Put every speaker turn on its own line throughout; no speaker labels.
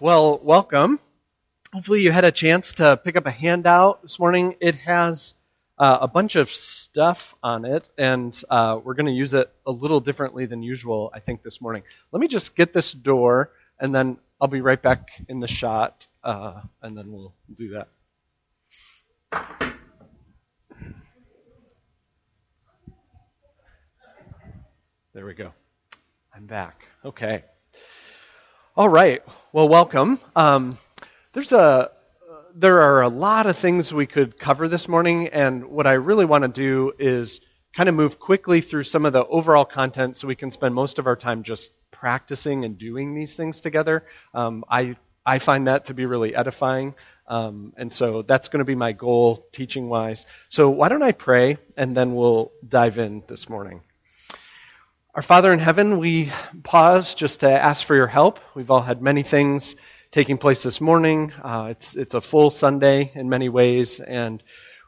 Well, welcome. Hopefully, you had a chance to pick up a handout this morning. It has uh, a bunch of stuff on it, and uh, we're going to use it a little differently than usual, I think, this morning. Let me just get this door, and then I'll be right back in the shot, uh, and then we'll do that. There we go. I'm back. Okay. All right. Well, welcome. Um, there's a there are a lot of things we could cover this morning, and what I really want to do is kind of move quickly through some of the overall content so we can spend most of our time just practicing and doing these things together. Um, I I find that to be really edifying, um, and so that's going to be my goal teaching wise. So why don't I pray and then we'll dive in this morning. Our Father in heaven, we pause just to ask for your help. We've all had many things taking place this morning. Uh, it's, it's a full Sunday in many ways, and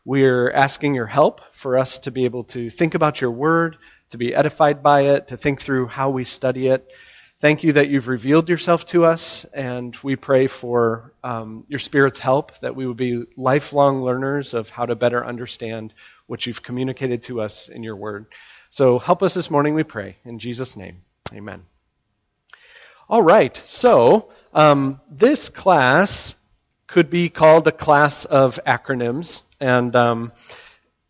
we're asking your help for us to be able to think about your word, to be edified by it, to think through how we study it. Thank you that you've revealed yourself to us, and we pray for um, your Spirit's help, that we would be lifelong learners of how to better understand what you've communicated to us in your word. So help us this morning, we pray. In Jesus' name, amen. All right, so um, this class could be called a class of acronyms, and um,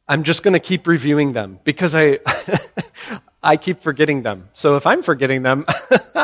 I'm just going to keep reviewing them because I. I keep forgetting them. So if I'm forgetting them,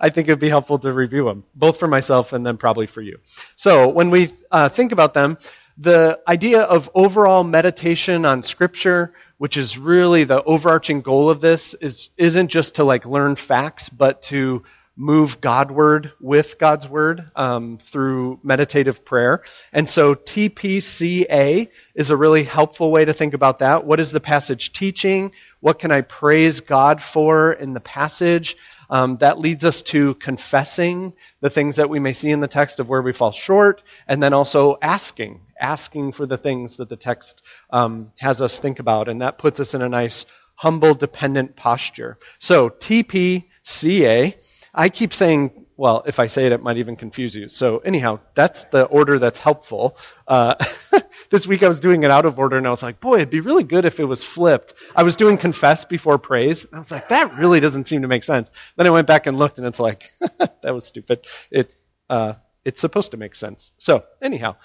I think it would be helpful to review them, both for myself and then probably for you. So when we uh, think about them, the idea of overall meditation on Scripture, which is really the overarching goal of this, is, isn't just to like learn facts, but to move Godward with God's Word um, through meditative prayer. And so TPCA is a really helpful way to think about that. What is the passage teaching? What can I praise God for in the passage? Um, that leads us to confessing the things that we may see in the text of where we fall short, and then also asking asking for the things that the text um, has us think about, and that puts us in a nice, humble, dependent posture. So, TPCA, I keep saying, well, if I say it, it might even confuse you. So, anyhow, that's the order that's helpful. Uh, this week I was doing it out of order, and I was like, boy, it'd be really good if it was flipped. I was doing confess before praise, and I was like, that really doesn't seem to make sense. Then I went back and looked, and it's like, that was stupid. It, uh, it's supposed to make sense. So, anyhow.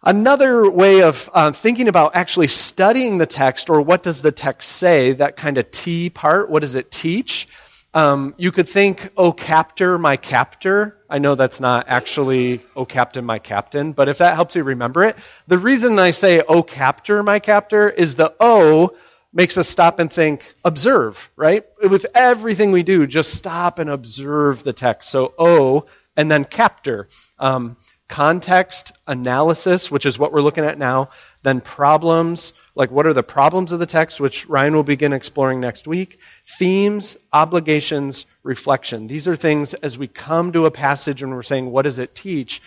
Another way of uh, thinking about actually studying the text, or what does the text say, that kind of T part, what does it teach? Um, you could think, oh, captor, my captor. I know that's not actually, oh, captain, my captain, but if that helps you remember it, the reason I say, oh, captor, my captor, is the O makes us stop and think, observe, right? With everything we do, just stop and observe the text. So O, and then captor. Um, context analysis, which is what we're looking at now, then problems, like what are the problems of the text, which Ryan will begin exploring next week, themes, obligations, reflection. These are things as we come to a passage and we're saying, what does it teach?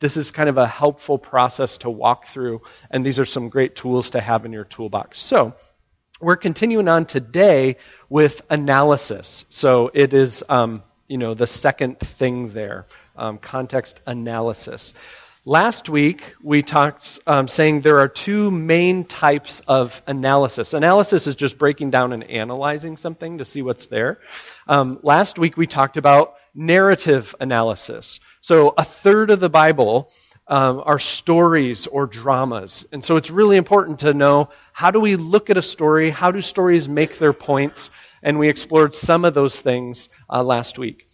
This is kind of a helpful process to walk through, and these are some great tools to have in your toolbox. So, we're continuing on today with analysis. So, it is, um, you know, the second thing there um, context analysis. Last week, we talked um, saying there are two main types of analysis. Analysis is just breaking down and analyzing something to see what's there. Um, last week, we talked about narrative analysis. So, a third of the Bible um, are stories or dramas. And so, it's really important to know how do we look at a story? How do stories make their points? And we explored some of those things uh, last week.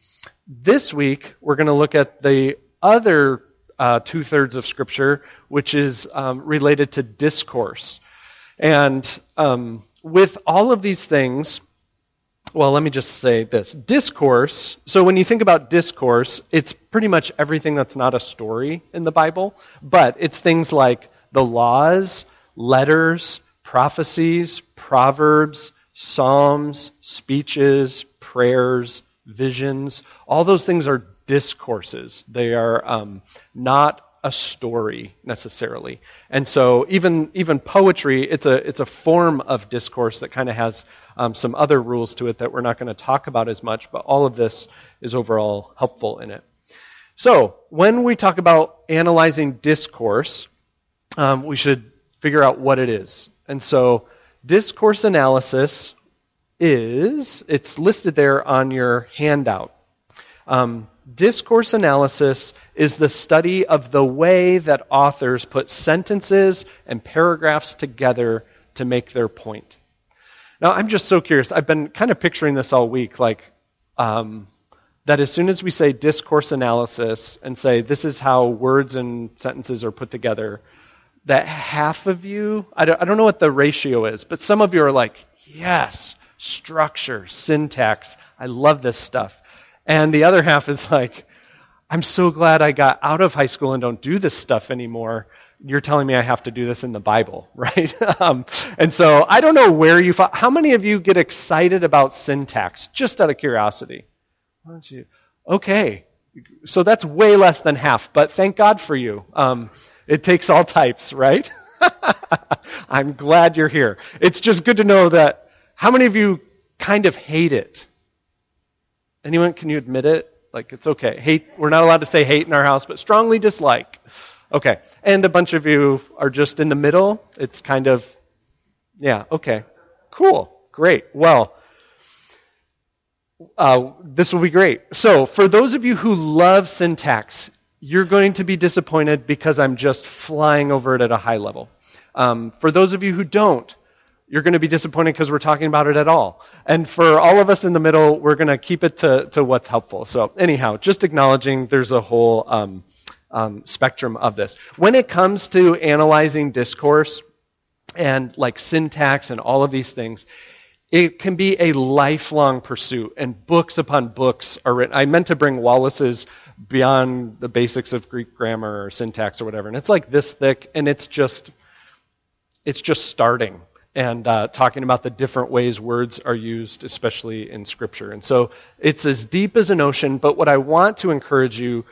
This week, we're going to look at the other uh, two thirds of Scripture, which is um, related to discourse. And um, with all of these things, well, let me just say this discourse. So, when you think about discourse, it's pretty much everything that's not a story in the Bible, but it's things like the laws, letters, prophecies, proverbs, psalms, speeches, prayers, visions. All those things are discourses. They are um, not a story necessarily. And so even even poetry, it's a it's a form of discourse that kind of has um, some other rules to it that we're not going to talk about as much. But all of this is overall helpful in it. So, when we talk about analyzing discourse, um, we should figure out what it is. And so, discourse analysis is, it's listed there on your handout. Um, discourse analysis is the study of the way that authors put sentences and paragraphs together to make their point. Now, I'm just so curious. I've been kind of picturing this all week, like, um, that as soon as we say discourse analysis and say this is how words and sentences are put together, that half of you, I don't, I don't know what the ratio is, but some of you are like, yes, structure, syntax, I love this stuff. And the other half is like, I'm so glad I got out of high school and don't do this stuff anymore. You're telling me I have to do this in the Bible, right? um, and so I don't know where you. How many of you get excited about syntax? Just out of curiosity. Why don't you? Okay, so that's way less than half, but thank God for you. Um, it takes all types, right? I'm glad you're here. It's just good to know that. How many of you kind of hate it? Anyone? Can you admit it? Like it's okay. Hate. We're not allowed to say hate in our house, but strongly dislike. Okay. And a bunch of you are just in the middle. It's kind of, yeah. Okay. Cool. Great. Well uh, this will be great. So, for those of you who love syntax, you're going to be disappointed because I'm just flying over it at a high level. Um, for those of you who don't, you're going to be disappointed because we're talking about it at all. And for all of us in the middle, we're going to keep it to, to what's helpful. So, anyhow, just acknowledging there's a whole um, um, spectrum of this. When it comes to analyzing discourse and like syntax and all of these things, it can be a lifelong pursuit, and books upon books are written. I meant to bring Wallace's Beyond the Basics of Greek Grammar or Syntax or whatever, and it's like this thick, and it's just, it's just starting and uh, talking about the different ways words are used, especially in Scripture. And so it's as deep as an ocean, but what I want to encourage you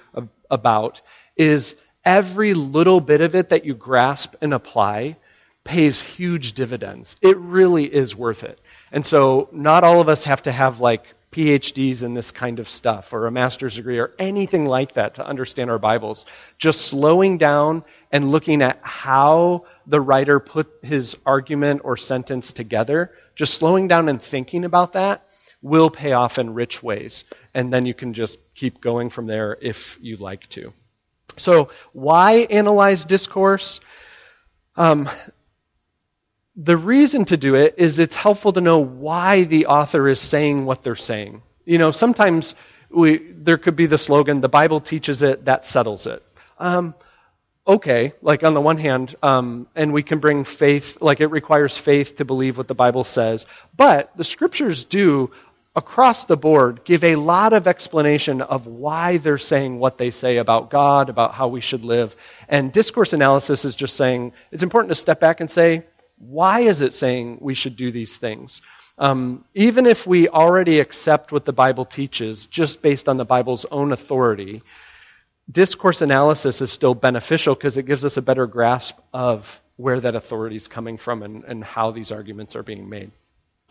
about is every little bit of it that you grasp and apply pays huge dividends. It really is worth it. And so, not all of us have to have like PhDs in this kind of stuff or a master's degree or anything like that to understand our Bibles. Just slowing down and looking at how the writer put his argument or sentence together, just slowing down and thinking about that will pay off in rich ways. And then you can just keep going from there if you like to. So, why analyze discourse? Um, the reason to do it is it's helpful to know why the author is saying what they're saying. You know, sometimes we, there could be the slogan, the Bible teaches it, that settles it. Um, okay, like on the one hand, um, and we can bring faith, like it requires faith to believe what the Bible says, but the scriptures do, across the board, give a lot of explanation of why they're saying what they say about God, about how we should live. And discourse analysis is just saying it's important to step back and say, why is it saying we should do these things? Um, even if we already accept what the Bible teaches just based on the Bible's own authority, discourse analysis is still beneficial because it gives us a better grasp of where that authority is coming from and, and how these arguments are being made.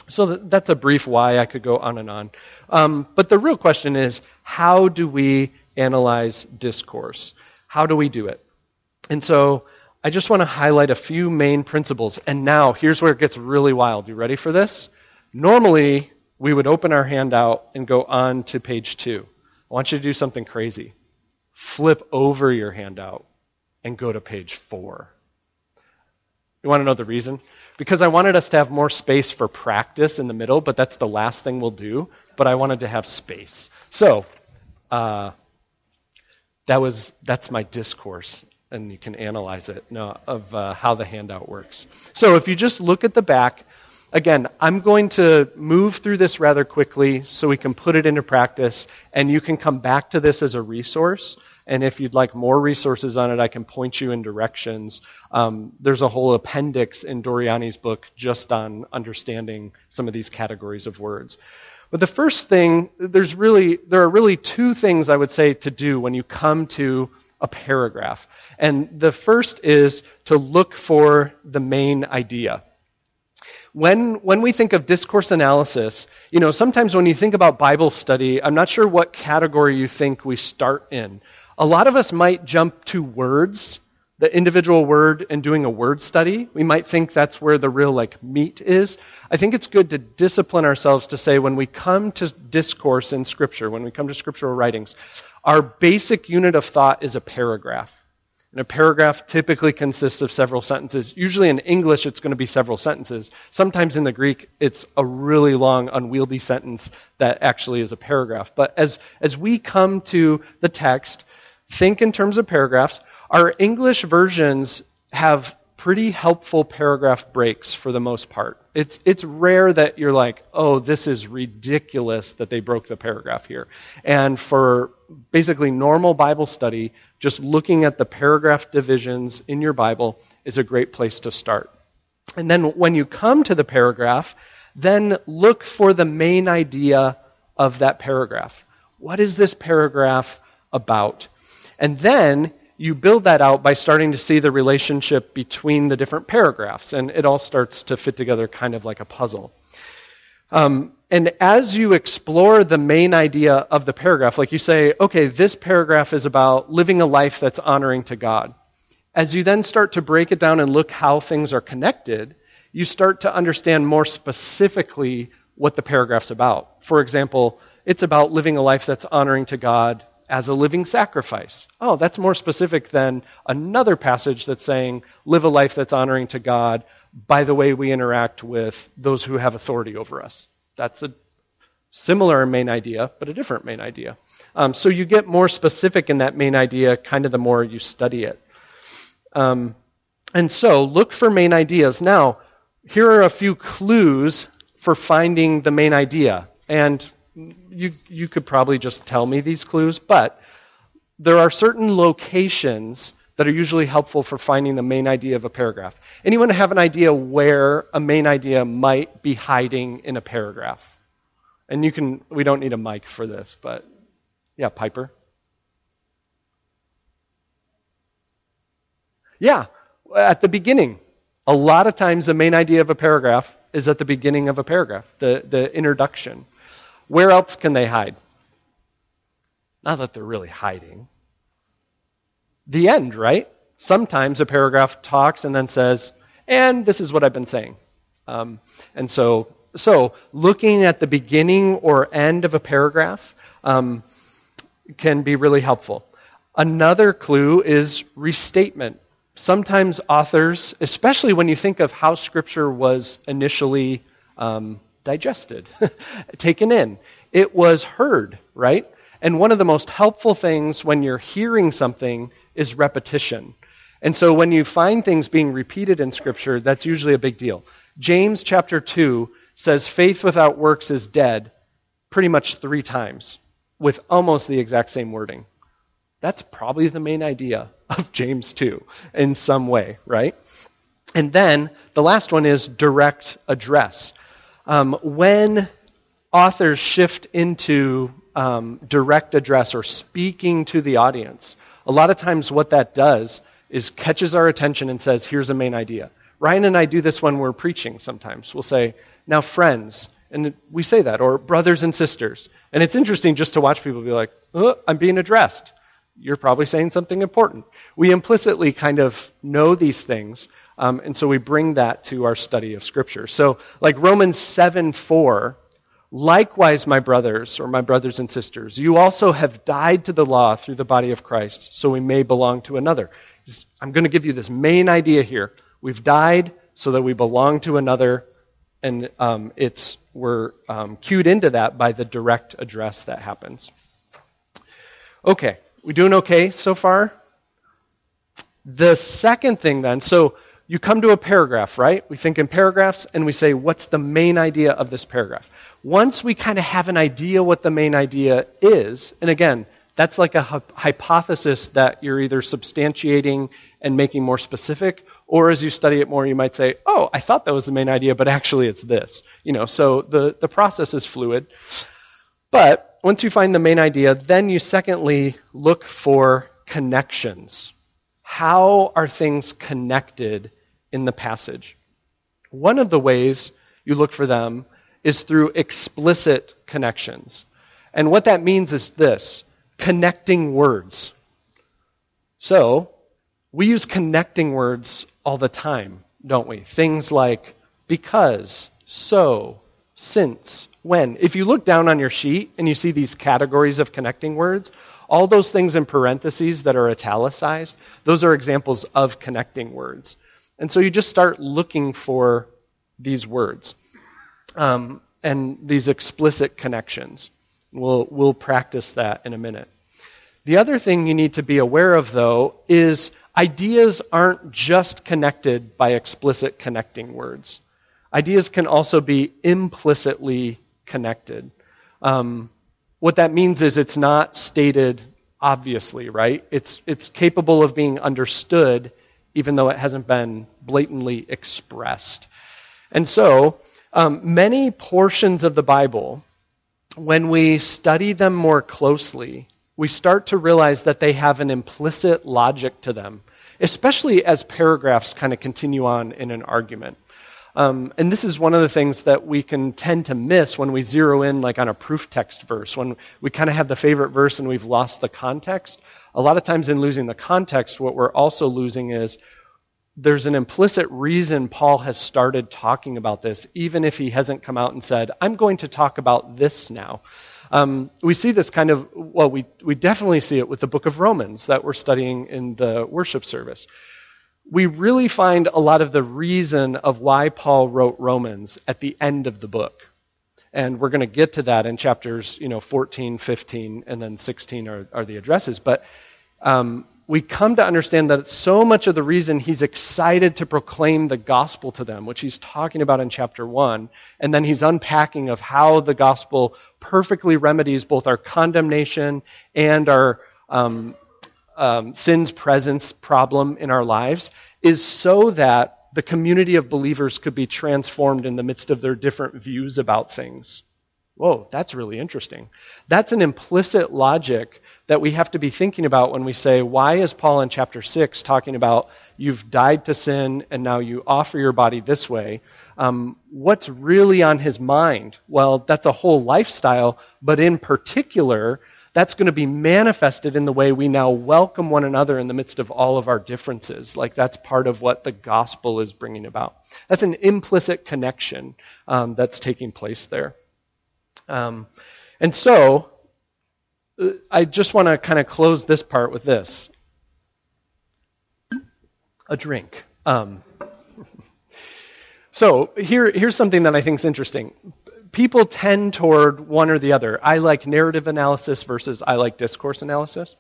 So that's a brief why. I could go on and on. Um, but the real question is how do we analyze discourse? How do we do it? And so I just want to highlight a few main principles. And now, here's where it gets really wild. You ready for this? Normally, we would open our handout and go on to page two. I want you to do something crazy. Flip over your handout and go to page four. You want to know the reason? Because I wanted us to have more space for practice in the middle, but that's the last thing we'll do. But I wanted to have space. So, uh, that was that's my discourse and you can analyze it no, of uh, how the handout works. So if you just look at the back, again, I'm going to move through this rather quickly so we can put it into practice, and you can come back to this as a resource. And if you'd like more resources on it, I can point you in directions. Um, there's a whole appendix in Doriani's book just on understanding some of these categories of words. But the first thing, there's really, there are really two things I would say to do when you come to a paragraph. And the first is to look for the main idea. When, when we think of discourse analysis, you know, sometimes when you think about Bible study, I'm not sure what category you think we start in. A lot of us might jump to words, the individual word, and doing a word study. We might think that's where the real like meat is. I think it's good to discipline ourselves to say when we come to discourse in Scripture, when we come to scriptural writings, our basic unit of thought is a paragraph. And a paragraph typically consists of several sentences. Usually in English, it's going to be several sentences. Sometimes in the Greek, it's a really long, unwieldy sentence that actually is a paragraph. But as, as we come to the text, think in terms of paragraphs. Our English versions have pretty helpful paragraph breaks for the most part. It's, it's rare that you're like, oh, this is ridiculous that they broke the paragraph here. And for basically normal Bible study, just looking at the paragraph divisions in your Bible is a great place to start. And then when you come to the paragraph, then look for the main idea of that paragraph. What is this paragraph about? And then you build that out by starting to see the relationship between the different paragraphs, and it all starts to fit together kind of like a puzzle. Um, and as you explore the main idea of the paragraph, like you say, okay, this paragraph is about living a life that's honoring to God. As you then start to break it down and look how things are connected, you start to understand more specifically what the paragraph's about. For example, it's about living a life that's honoring to God as a living sacrifice. Oh, that's more specific than another passage that's saying, live a life that's honoring to God by the way we interact with those who have authority over us. That's a similar main idea, but a different main idea. Um, so you get more specific in that main idea kind of the more you study it. Um, and so look for main ideas. Now, here are a few clues for finding the main idea. And you, you could probably just tell me these clues, but there are certain locations that are usually helpful for finding the main idea of a paragraph. Anyone have an idea where a main idea might be hiding in a paragraph? And you can, we don't need a mic for this, but yeah, Piper. Yeah, at the beginning. A lot of times the main idea of a paragraph is at the beginning of a paragraph, the, the introduction. Where else can they hide? Not that they're really hiding the end, right? Sometimes a paragraph talks and then says, and this is what I've been saying. Um, and so, so looking at the beginning or end of a paragraph um, can be really helpful. Another clue is restatement. Sometimes authors, especially when you think of how Scripture was initially um, digested, taken in, it was heard, right? And one of the most helpful things when you're hearing something is repetition. And so when you find things being repeated in Scripture, that's usually a big deal. James chapter 2 says faith without works is dead pretty much three times with almost the exact same wording. That's probably the main idea of James 2 in some way, right? And then the last one is direct address. Um, when authors shift into um, direct address or speaking to the audience, a lot of times what that does is catches our attention and says, here's a main idea. Ryan and I do this when we're preaching sometimes. We'll say, now, friends, and we say that, or brothers and sisters. And it's interesting just to watch people be like, oh, I'm being addressed. You're probably saying something important. We implicitly kind of know these things, um, and so we bring that to our study of Scripture. So, like Romans 7 4 Likewise, my brothers, or my brothers and sisters, you also have died to the law through the body of Christ, so we may belong to another. I'm going to give you this main idea here. We've died so that we belong to another, and um, it's we're um, cued into that by the direct address that happens. Okay, we doing okay so far? The second thing, then, so you come to a paragraph, right? We think in paragraphs, and we say, what's the main idea of this paragraph? once we kind of have an idea what the main idea is, and again, that's like a hypothesis that you're either substantiating and making more specific, or as you study it more, you might say, oh, I thought that was the main idea, but actually it's this. You know, so the, the process is fluid. But once you find the main idea, then you secondly look for connections. How are things connected in the passage? One of the ways you look for them is through explicit connections. And what that means is this connecting words. So, we use connecting words all the time, don't we? Things like because, so, since, when. If you look down on your sheet and you see these categories of connecting words, all those things in parentheses that are italicized, those are examples of connecting words. And so you just start looking for these words um, and these explicit connections. We'll, we'll practice that in a minute. The other thing you need to be aware of, though, is ideas aren't just connected by explicit connecting words. Ideas can also be implicitly connected. Um, what that means is it's not stated obviously, right? It's, it's capable of being understood even though it hasn't been blatantly expressed. And so, um, many portions of the Bible, when we study them more closely, we start to realize that they have an implicit logic to them, especially as paragraphs kind of continue on in an argument. Um, and this is one of the things that we can tend to miss when we zero in like on a proof text verse, when we kind of have the favorite verse and we've lost the context. A lot of times in losing the context, what we're also losing is there's an implicit reason Paul has started talking about this, even if he hasn't come out and said, I'm going to talk about this now. Um, we see this kind of, well, we, we definitely see it with the book of Romans that we're studying in the worship service we really find a lot of the reason of why Paul wrote Romans at the end of the book. And we're going to get to that in chapters, you know, 14, 15, and then 16 are, are the addresses. But um, we come to understand that so much of the reason he's excited to proclaim the gospel to them, which he's talking about in chapter 1, and then he's unpacking of how the gospel perfectly remedies both our condemnation and our um, um, sin's presence problem in our lives is so that the community of believers could be transformed in the midst of their different views about things. Whoa, that's really interesting. That's an implicit logic that we have to be thinking about when we say, why is Paul in chapter 6 talking about you've died to sin and now you offer your body this way? Um, what's really on his mind? Well, that's a whole lifestyle, but in particular, that's going to be manifested in the way we now welcome one another in the midst of all of our differences. Like that's part of what the gospel is bringing about. That's an implicit connection um, that's taking place there. Um, and so, uh, I just want to kind of close this part with this a drink. Um, so here, here's something that I think is interesting people tend toward one or the other. I like narrative analysis versus I like discourse analysis.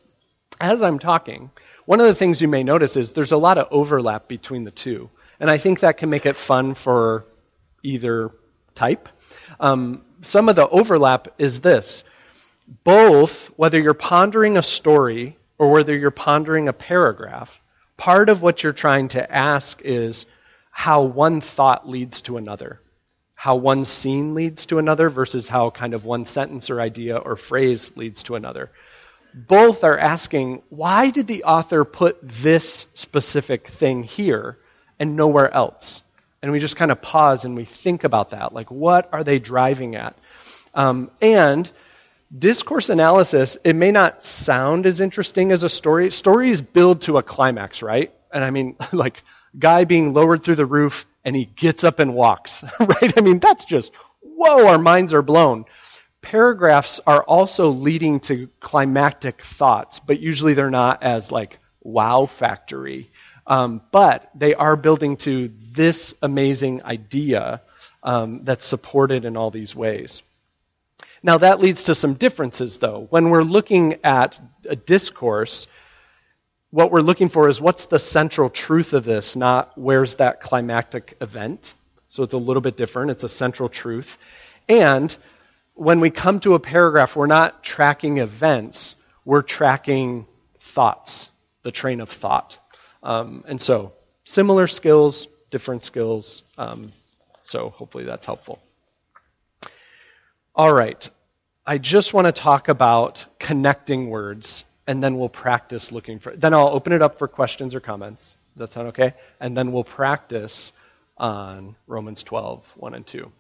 As I'm talking, one of the things you may notice is there's a lot of overlap between the two. And I think that can make it fun for either type. Um, some of the overlap is this both, whether you're pondering a story or whether you're pondering a paragraph, part of what you're trying to ask is how one thought leads to another how one scene leads to another versus how kind of one sentence or idea or phrase leads to another. Both are asking, why did the author put this specific thing here and nowhere else? And we just kind of pause and we think about that. Like, what are they driving at? Um, and discourse analysis, it may not sound as interesting as a story. Stories build to a climax, right? And I mean, like, guy being lowered through the roof and he gets up and walks, right? I mean, that's just, whoa, our minds are blown. Paragraphs are also leading to climactic thoughts, but usually they're not as like wow factory. Um, but they are building to this amazing idea um, that's supported in all these ways. Now, that leads to some differences, though. When we're looking at a discourse, what we're looking for is what's the central truth of this, not where's that climactic event. So it's a little bit different. It's a central truth. And when we come to a paragraph, we're not tracking events, we're tracking thoughts, the train of thought. Um, and so, similar skills, different skills. Um, so, hopefully, that's helpful. All right. I just want to talk about connecting words and then we'll practice looking for. Then I'll open it up for questions or comments. Does that sound okay? And then we'll practice on Romans 12, 1 and 2.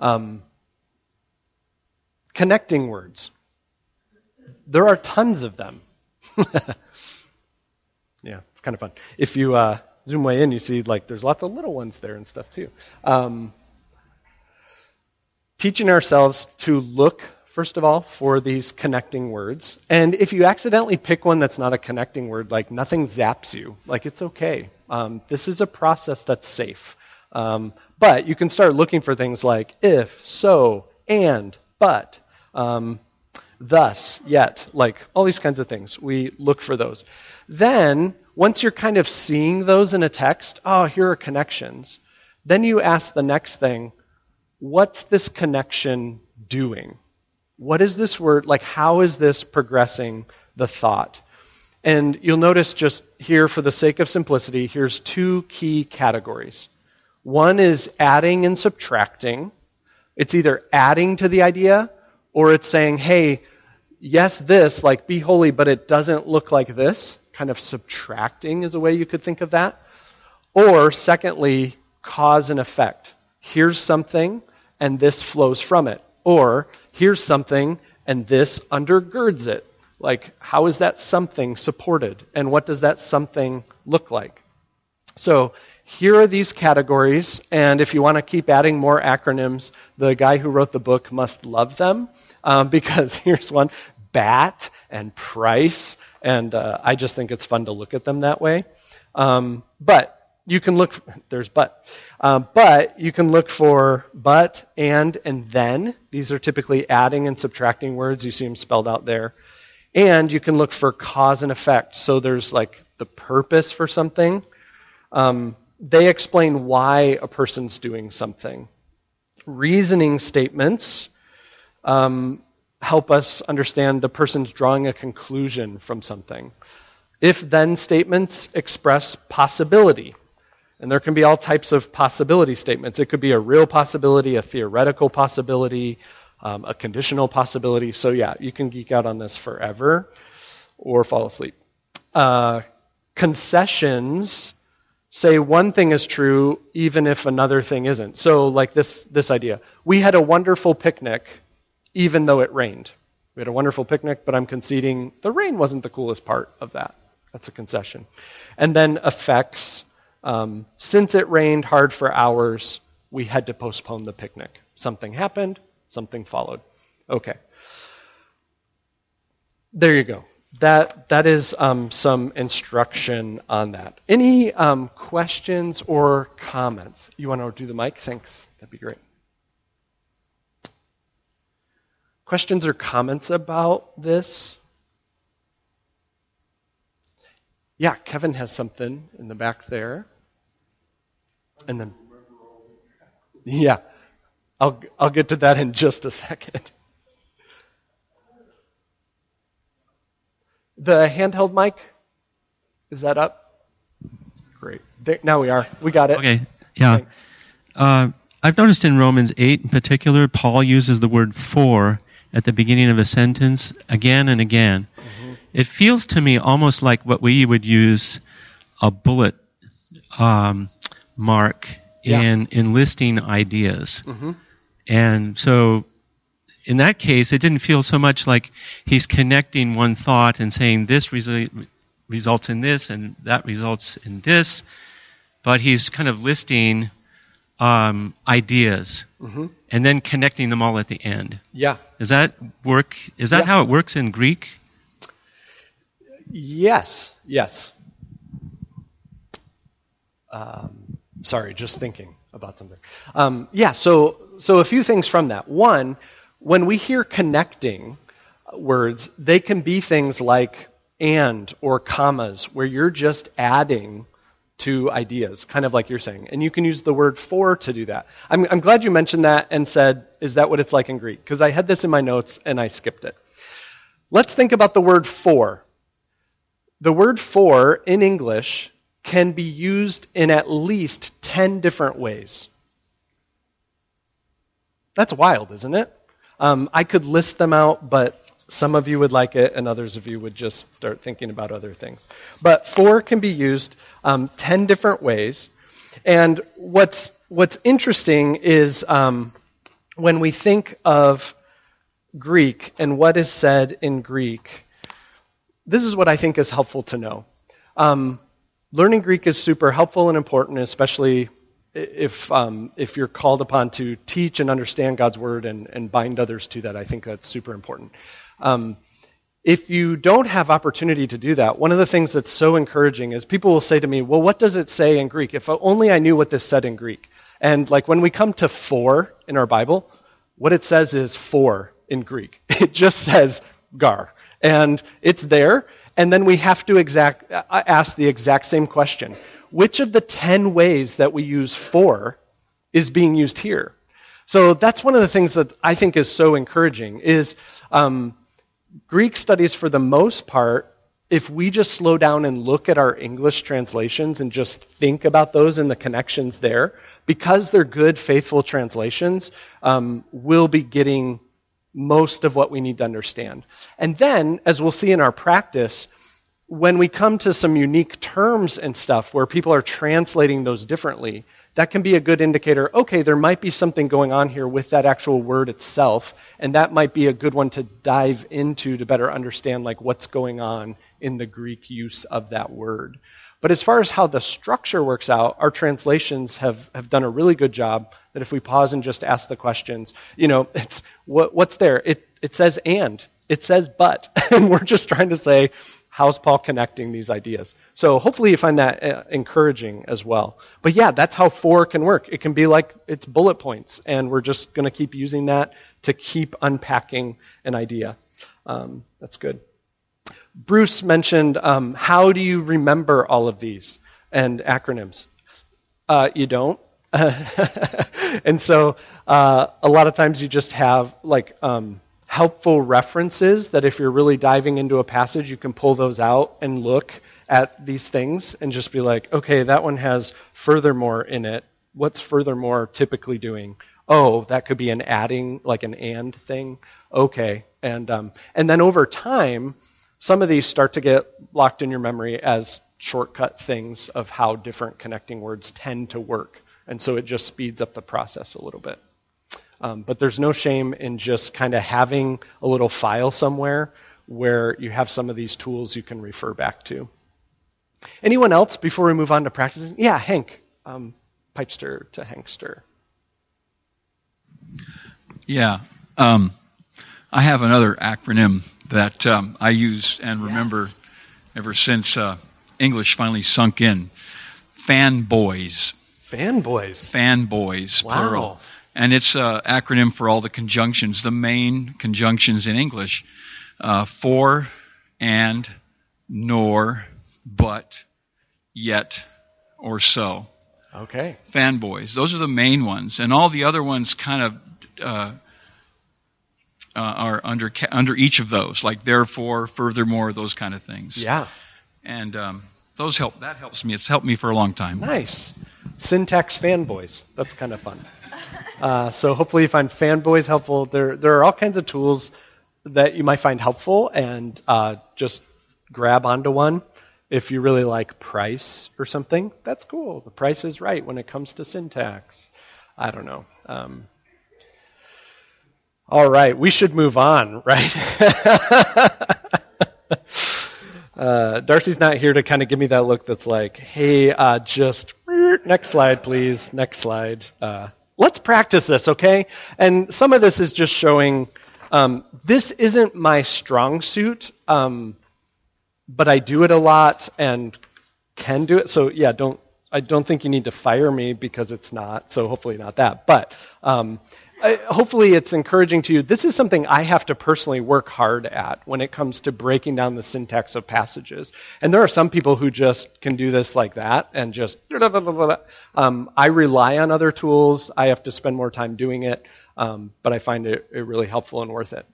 Um, connecting words. There are tons of them. Yeah, it's kind of fun. If you uh, zoom way in, you see like there's lots of little ones there and stuff too. Um, teaching ourselves to look first of all, for these connecting words. And if you accidentally pick one that's not a connecting word, like nothing zaps you, like it's okay. Um, this is a process that's safe. Um, but you can start looking for things like if, so, and, but, um, thus, yet, like all these kinds of things. We look for those. Then, once you're kind of seeing those in a text, oh, here are connections. Then you ask the next thing, what's this connection doing? What is this word? Like, how is this progressing the thought? And you'll notice just here, for the sake of simplicity, here's two key categories. One is adding and subtracting. It's either adding to the idea or it's saying, hey, yes, this, like be holy, but it doesn't look like this. Kind of subtracting is a way you could think of that. Or, secondly, cause and effect. Here's something, and this flows from it. Or, here's something, and this undergirds it. Like, how is that something supported? And what does that something look like? So, here are these categories, and if you want to keep adding more acronyms, the guy who wrote the book must love them, um, because here's one BAT and price, and uh, I just think it's fun to look at them that way. Um, but you can look, there's but. Um, but you can look for but, and, and then. These are typically adding and subtracting words. You see them spelled out there. And you can look for cause and effect. So there's like the purpose for something. Um, they explain why a person's doing something. Reasoning statements um, help us understand the person's drawing a conclusion from something. If then statements express possibility. And there can be all types of possibility statements. It could be a real possibility, a theoretical possibility, um, a conditional possibility. So, yeah, you can geek out on this forever or fall asleep. Uh, concessions say one thing is true even if another thing isn't. So, like this, this idea we had a wonderful picnic even though it rained. We had a wonderful picnic, but I'm conceding the rain wasn't the coolest part of that. That's a concession. And then effects um, since it rained hard for hours, we had to postpone the picnic. Something happened, something followed. Okay. There you go. That, that is um, some instruction on that. Any um, questions or comments? You want to do the mic? Thanks. That'd be great. Questions or comments about this? Yeah, Kevin has something in the back there. And then, yeah, I'll, I'll get to that in just a second. The handheld mic, is that up? Great. There, now we are. We got it.
Okay, yeah. Uh, I've noticed in Romans 8 in particular, Paul uses the word for at the beginning of a sentence again and again. It feels to me almost like what we would use a bullet um, mark yeah. in enlisting ideas. Mm-hmm. And so in that case, it didn't feel so much like he's connecting one thought and saying this resu- results in this and that results in this, but he's kind of listing um, ideas mm-hmm. and then connecting them all at the end.
Yeah.
Does that work? Is that yeah. how it works in Greek?
Yes. Yes. Um, Sorry, just thinking about something. Um, yeah, so so a few things from that. One, when we hear connecting words, they can be things like and or commas, where you're just adding to ideas, kind of like you're saying. And you can use the word for to do that. I'm, I'm glad you mentioned that and said, is that what it's like in Greek? Because I had this in my notes and I skipped it. Let's think about the word for. The word for in English can be used in at least 10 different ways. That's wild, isn't it? Um, I could list them out, but some of you would like it, and others of you would just start thinking about other things. But for can be used um, 10 different ways. And what's, what's interesting is um, when we think of Greek and what is said in Greek, this is what I think is helpful to know. Um, learning Greek is super helpful and important, especially if um, if you're called upon to teach and understand God's word and, and bind others to that. I think that's super important. Um, if you don't have opportunity to do that, one of the things that's so encouraging is people will say to me, "Well, what does it say in Greek? If only I knew what this said in Greek." And like when we come to for in our Bible, what it says is for in Greek. It just says gar, and it's there. And then we have to exact, uh, ask the exact same question. Which of the 10 ways that we use for is being used here? So that's one of the things that I think is so encouraging is um, Greek studies for the most part, if we just slow down and look at our English translations and just think about those and the connections there, because they're good, faithful translations, um, we'll be getting most of what we need to understand. And then, as we'll see in our practice, when we come to some unique terms and stuff where people are translating those differently, that can be a good indicator. Okay, there might be something going on here with that actual word itself, and that might be a good one to dive into to better understand like what's going on in the Greek use of that word. But as far as how the structure works out, our translations have, have done a really good job that if we pause and just ask the questions, you know, it's what, what's there? It, it says and, it says but, and we're just trying to say, how's Paul connecting these ideas? So hopefully you find that uh, encouraging as well. But yeah, that's how for can work. It can be like it's bullet points, and we're just going to keep using that to keep unpacking an idea. Um, that's good. Bruce mentioned um, how do you remember all of these and acronyms? Uh, you don't. and so uh, a lot of times you just have like um, helpful references that if you're really diving into a passage, you can pull those out and look at these things and just be like, okay, that one has furthermore in it. What's furthermore typically doing? Oh, that could be an adding, like an and thing. Okay, and um, and then over time, some of these start to get locked in your memory as shortcut things of how different connecting words tend to work. And so it just speeds up the process a little bit. Um, but there's no shame in just kind of having a little file somewhere where you have some of these tools you can refer back to. Anyone else before we move on to practicing? Yeah, Hank. Um, Pipester to Hankster.
Yeah. Um, I have another acronym that um, I use and remember yes. ever since uh, English finally sunk in. Fanboys.
Fanboys.
Fanboys, wow. plural. And it's an acronym for all the conjunctions, the main conjunctions in English uh, for, and, nor, but, yet, or so.
Okay.
Fanboys. Those are the main ones. And all the other ones kind of. Uh, uh, are under under each of those, like therefore, furthermore, those kind of things.
Yeah.
And um, those help. That helps me. It's helped me for a long time.
Nice. Syntax fanboys. That's kind of fun. Uh, so hopefully you find fanboys helpful. There there are all kinds of tools that you might find helpful, and uh, just grab onto one. If you really like price or something, that's cool. The price is right when it comes to syntax. I don't know. Um, all right, we should move on, right? uh, Darcy's not here to kind of give me that look that's like, hey, uh, just next slide, please. Next slide. Uh, let's practice this, okay? And some of this is just showing um, this isn't my strong suit, um, but I do it a lot and can do it. So, yeah, don't. I don't think you need to fire me because it's not. So hopefully not that. But um, hopefully it's encouraging to you. This is something I have to personally work hard at when it comes to breaking down the syntax of passages. And there are some people who just can do this like that and just. Um, I rely on other tools. I have to spend more time doing it, um, but I find it, it, really helpful and worth it.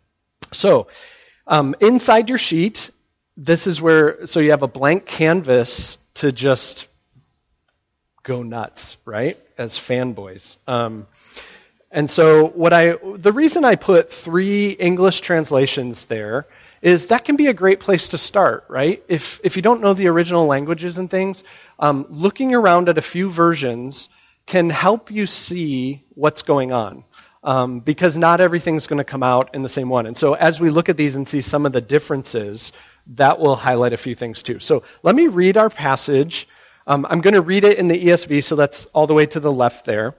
So, um, inside your sheet, this is where. So you have a blank canvas to just go nuts, right? As fanboys. And so what I the reason I put three English translations there is that can be a great place to start, right? If if you don't know the original languages and things, um, looking around at a few versions can help you see what's going on. Um, because not everything's going to come out in the same one. And so as we look at these and see some of the differences, that will highlight a few things too. So let me read our passage. Um, I'm going to read it in the ESV, so that's all the way to the left there.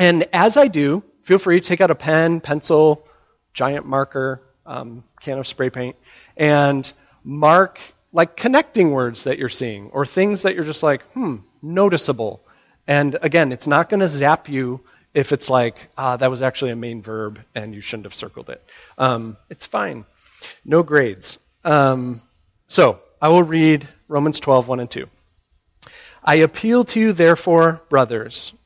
And as I do, feel free to take out a pen, pencil, giant marker, um, can of spray paint, and mark like connecting words that you're seeing or things that you're just like, hmm, noticeable. And again, it's not going to zap you if it's like, ah, that was actually a main verb and you shouldn't have circled it. Um, it's fine. No grades. Um, so I will read Romans 12, 1 and 2. I appeal to you, therefore, brothers,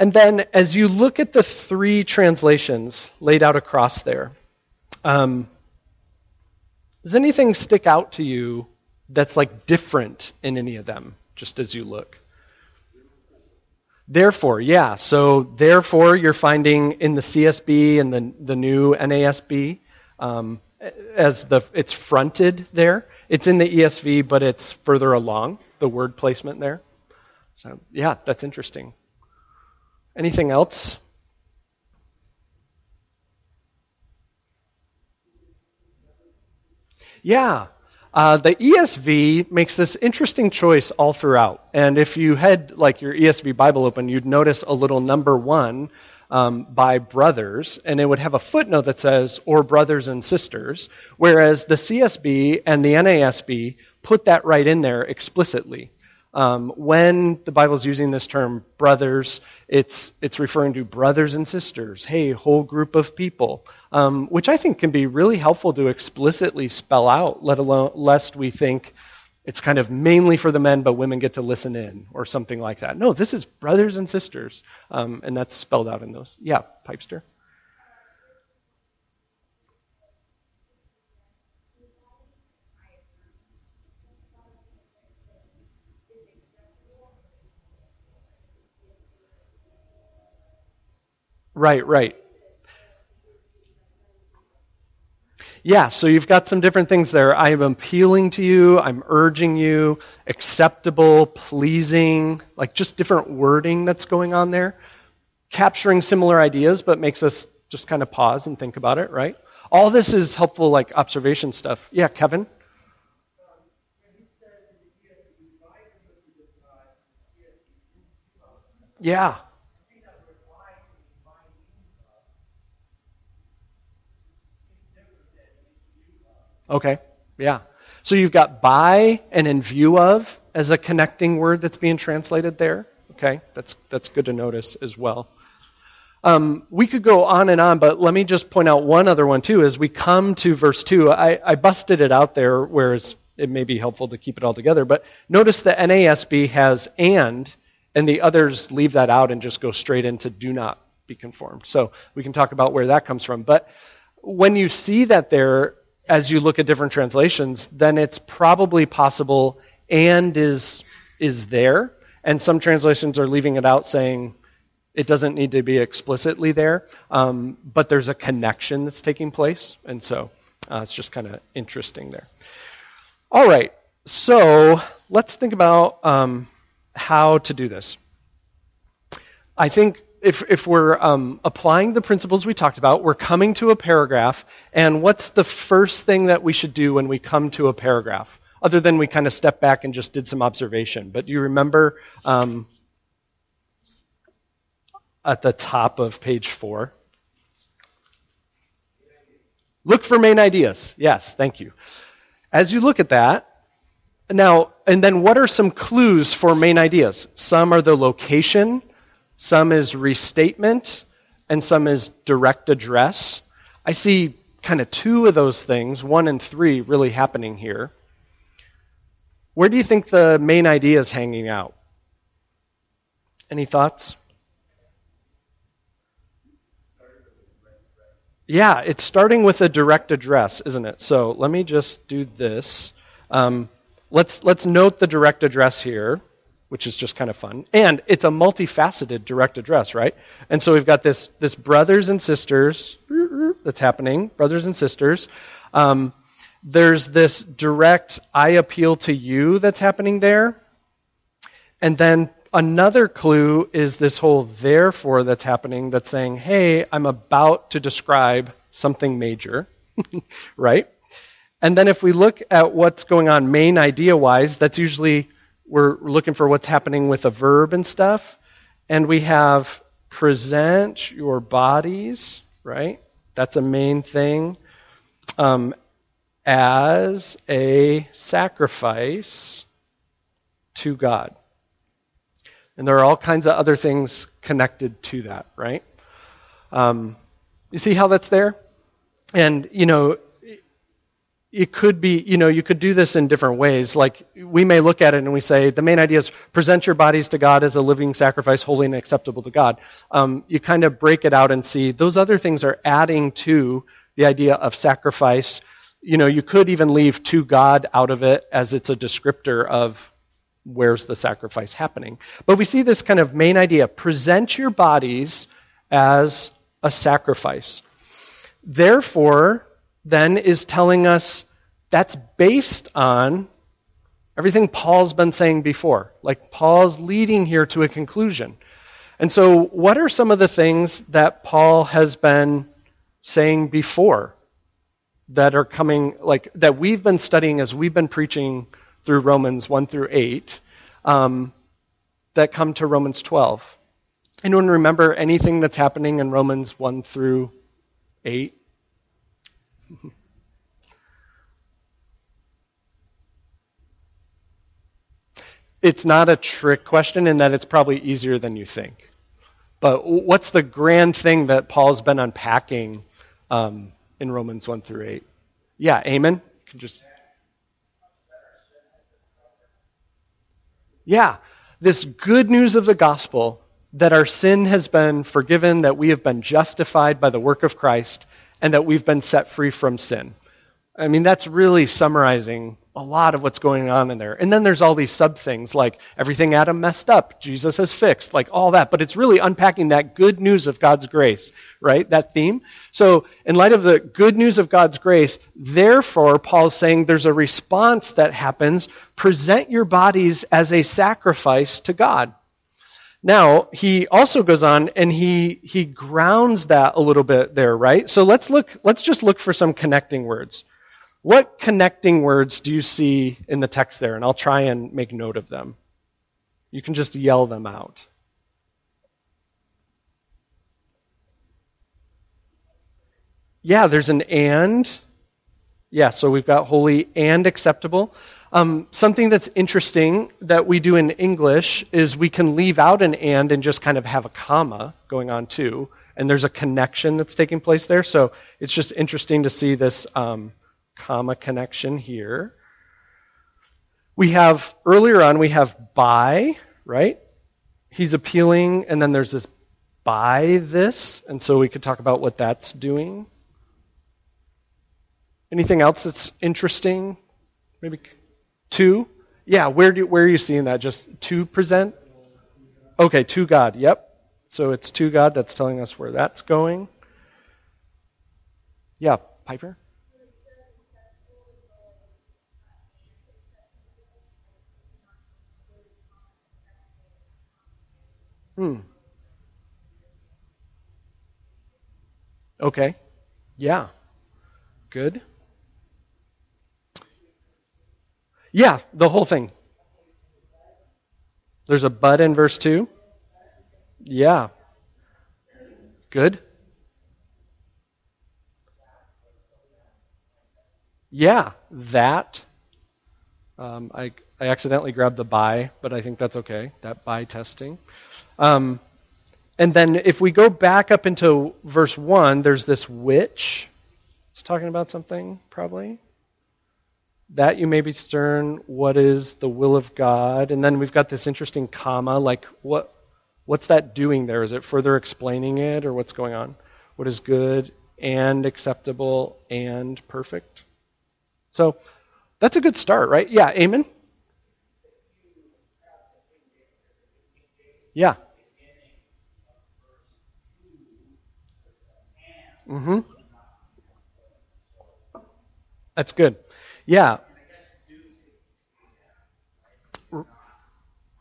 And then as you look at the three translations laid out across there, um, does anything stick out to you that's like different in any of them, just as you look? Therefore, yeah. So therefore, you're finding in the CSB and the the new NASB um, as the it's fronted there. It's in the ESV, but it's further along the word placement there. So yeah, that's interesting. Anything else? Yeah. Uh, the ESV makes this interesting choice all throughout. And if you had like your ESV Bible open, you'd notice a little number one um, by brothers, and it would have a footnote that says, or brothers and sisters, whereas the CSB and the NASB put that right in there explicitly. Um, when the Bible is using this term brothers, it's, it's referring to brothers and sisters, hey, whole group of people, um, which I think can be really helpful to explicitly spell out, let alone lest we think it's kind of mainly for the men, but women get to listen in or something like that. No, this is brothers and sisters, um, and that's spelled out in those. Yeah, Pipester. Right, right. Yeah, so you've got some different things there. I am appealing to you, I'm urging you, acceptable, pleasing, like just different wording that's going on there. Capturing similar ideas, but makes us just kind of pause and think about it, right? All this is helpful, like observation stuff. Yeah, Kevin? Yeah, Okay, yeah. So you've got by and in view of as a connecting word that's being translated there. Okay, that's that's good to notice as well. Um, we could go on and on, but let me just point out one other one too. As we come to verse two, I, I busted it out there, whereas it may be helpful to keep it all together. But notice the NASB has and, and the others leave that out and just go straight into do not be conformed. So we can talk about where that comes from. But when you see that there, as you look at different translations, then it's probably possible and is is there, and some translations are leaving it out, saying it doesn't need to be explicitly there, um, but there's a connection that's taking place, and so uh, it's just kind of interesting there. All right, so let's think about um, how to do this. I think if, if we're um, applying the principles we talked about, we're coming to a paragraph, and what's the first thing that we should do when we come to a paragraph? Other than we kind of step back and just did some observation. But do you remember um, at the top of page four? Look for main ideas. Yes, thank you. As you look at that, now, and then what are some clues for main ideas? Some are the location some is restatement, and some is direct address. I see kind of two of those things, one and three, really happening here. Where do you think the main idea is hanging out? Any thoughts? Yeah, it's starting with a direct address, isn't it? So let me just do this. Um, let's let's note the direct address here, which is just kind of fun. And it's a multifaceted direct address, right? And so we've got this this brothers and sisters that's happening, brothers and sisters. Um, there's this direct I appeal to you that's happening there. And then another clue is this whole therefore that's happening that's saying, hey, I'm about to describe something major, right? And then if we look at what's going on main idea wise, that's usually we're looking for what's happening with a verb and stuff. And we have present your bodies, right? That's a main thing. Um, as a sacrifice to God. And there are all kinds of other things connected to that, right? Um, you see how that's there? And, you know, it could be, you know, you could do this in different ways. Like, we may look at it and we say, the main idea is present your bodies to God as a living sacrifice, holy and acceptable to God. Um, you kind of break it out and see those other things are adding to the idea of sacrifice. You know, you could even leave to God out of it as it's a descriptor of where's the sacrifice happening. But we see this kind of main idea present your bodies as a sacrifice. Therefore, then is telling us that's based on everything Paul's been saying before. Like Paul's leading here to a conclusion. And so, what are some of the things that Paul has been saying before that are coming, like that we've been studying as we've been preaching through Romans 1 through 8, um, that come to Romans 12? Anyone remember anything that's happening in Romans 1 through 8? it's not a trick question in that it's probably easier than you think. But what's the grand thing that Paul's been unpacking um, in Romans 1 through 8? Yeah, Eamon? You can just. Yeah, this good news of the gospel that our sin has been forgiven, that we have been justified by the work of Christ, and that we've been set free from sin. I mean, that's really summarizing a lot of what's going on in there. And then there's all these sub things like everything Adam messed up, Jesus has fixed, like all that. But it's really unpacking that good news of God's grace, right? That theme. So, in light of the good news of God's grace, therefore, Paul's saying there's a response that happens. Present your bodies as a sacrifice to God. Now, he also goes on and he, he grounds that a little bit there, right? So let's look, let's just look for some connecting words. What connecting words do you see in the text there? And I'll try and make note of them. You can just yell them out. Yeah, there's an and. Yeah, so we've got holy and acceptable. Um, something that's interesting that we do in English is we can leave out an and and just kind of have a comma going on too, and there's a connection that's taking place there. So it's just interesting to see this um, comma connection here. We have earlier on we have by, right? He's appealing, and then there's this by this, and so we could talk about what that's doing. Anything else that's interesting? Maybe Two? Yeah, where do where are you seeing that? Just to present? Okay, to God. Yep. So it's to God that's telling us where that's going. Yeah, Piper? Hmm. Okay. Yeah. Good. Yeah, the whole thing. There's a but in verse 2. Yeah. Good. Yeah, that. Um, I, I accidentally grabbed the by, but I think that's okay. That by testing. Um, and then if we go back up into verse 1, there's this which. It's talking about something, probably that you may be stern what is the will of god? And then we've got this interesting comma like what what's that doing there? Is it further explaining it or what's going on? What is good and acceptable and perfect? So that's a good start right? Yeah Eamon yeah. Mm-hmm. That's good. Yeah.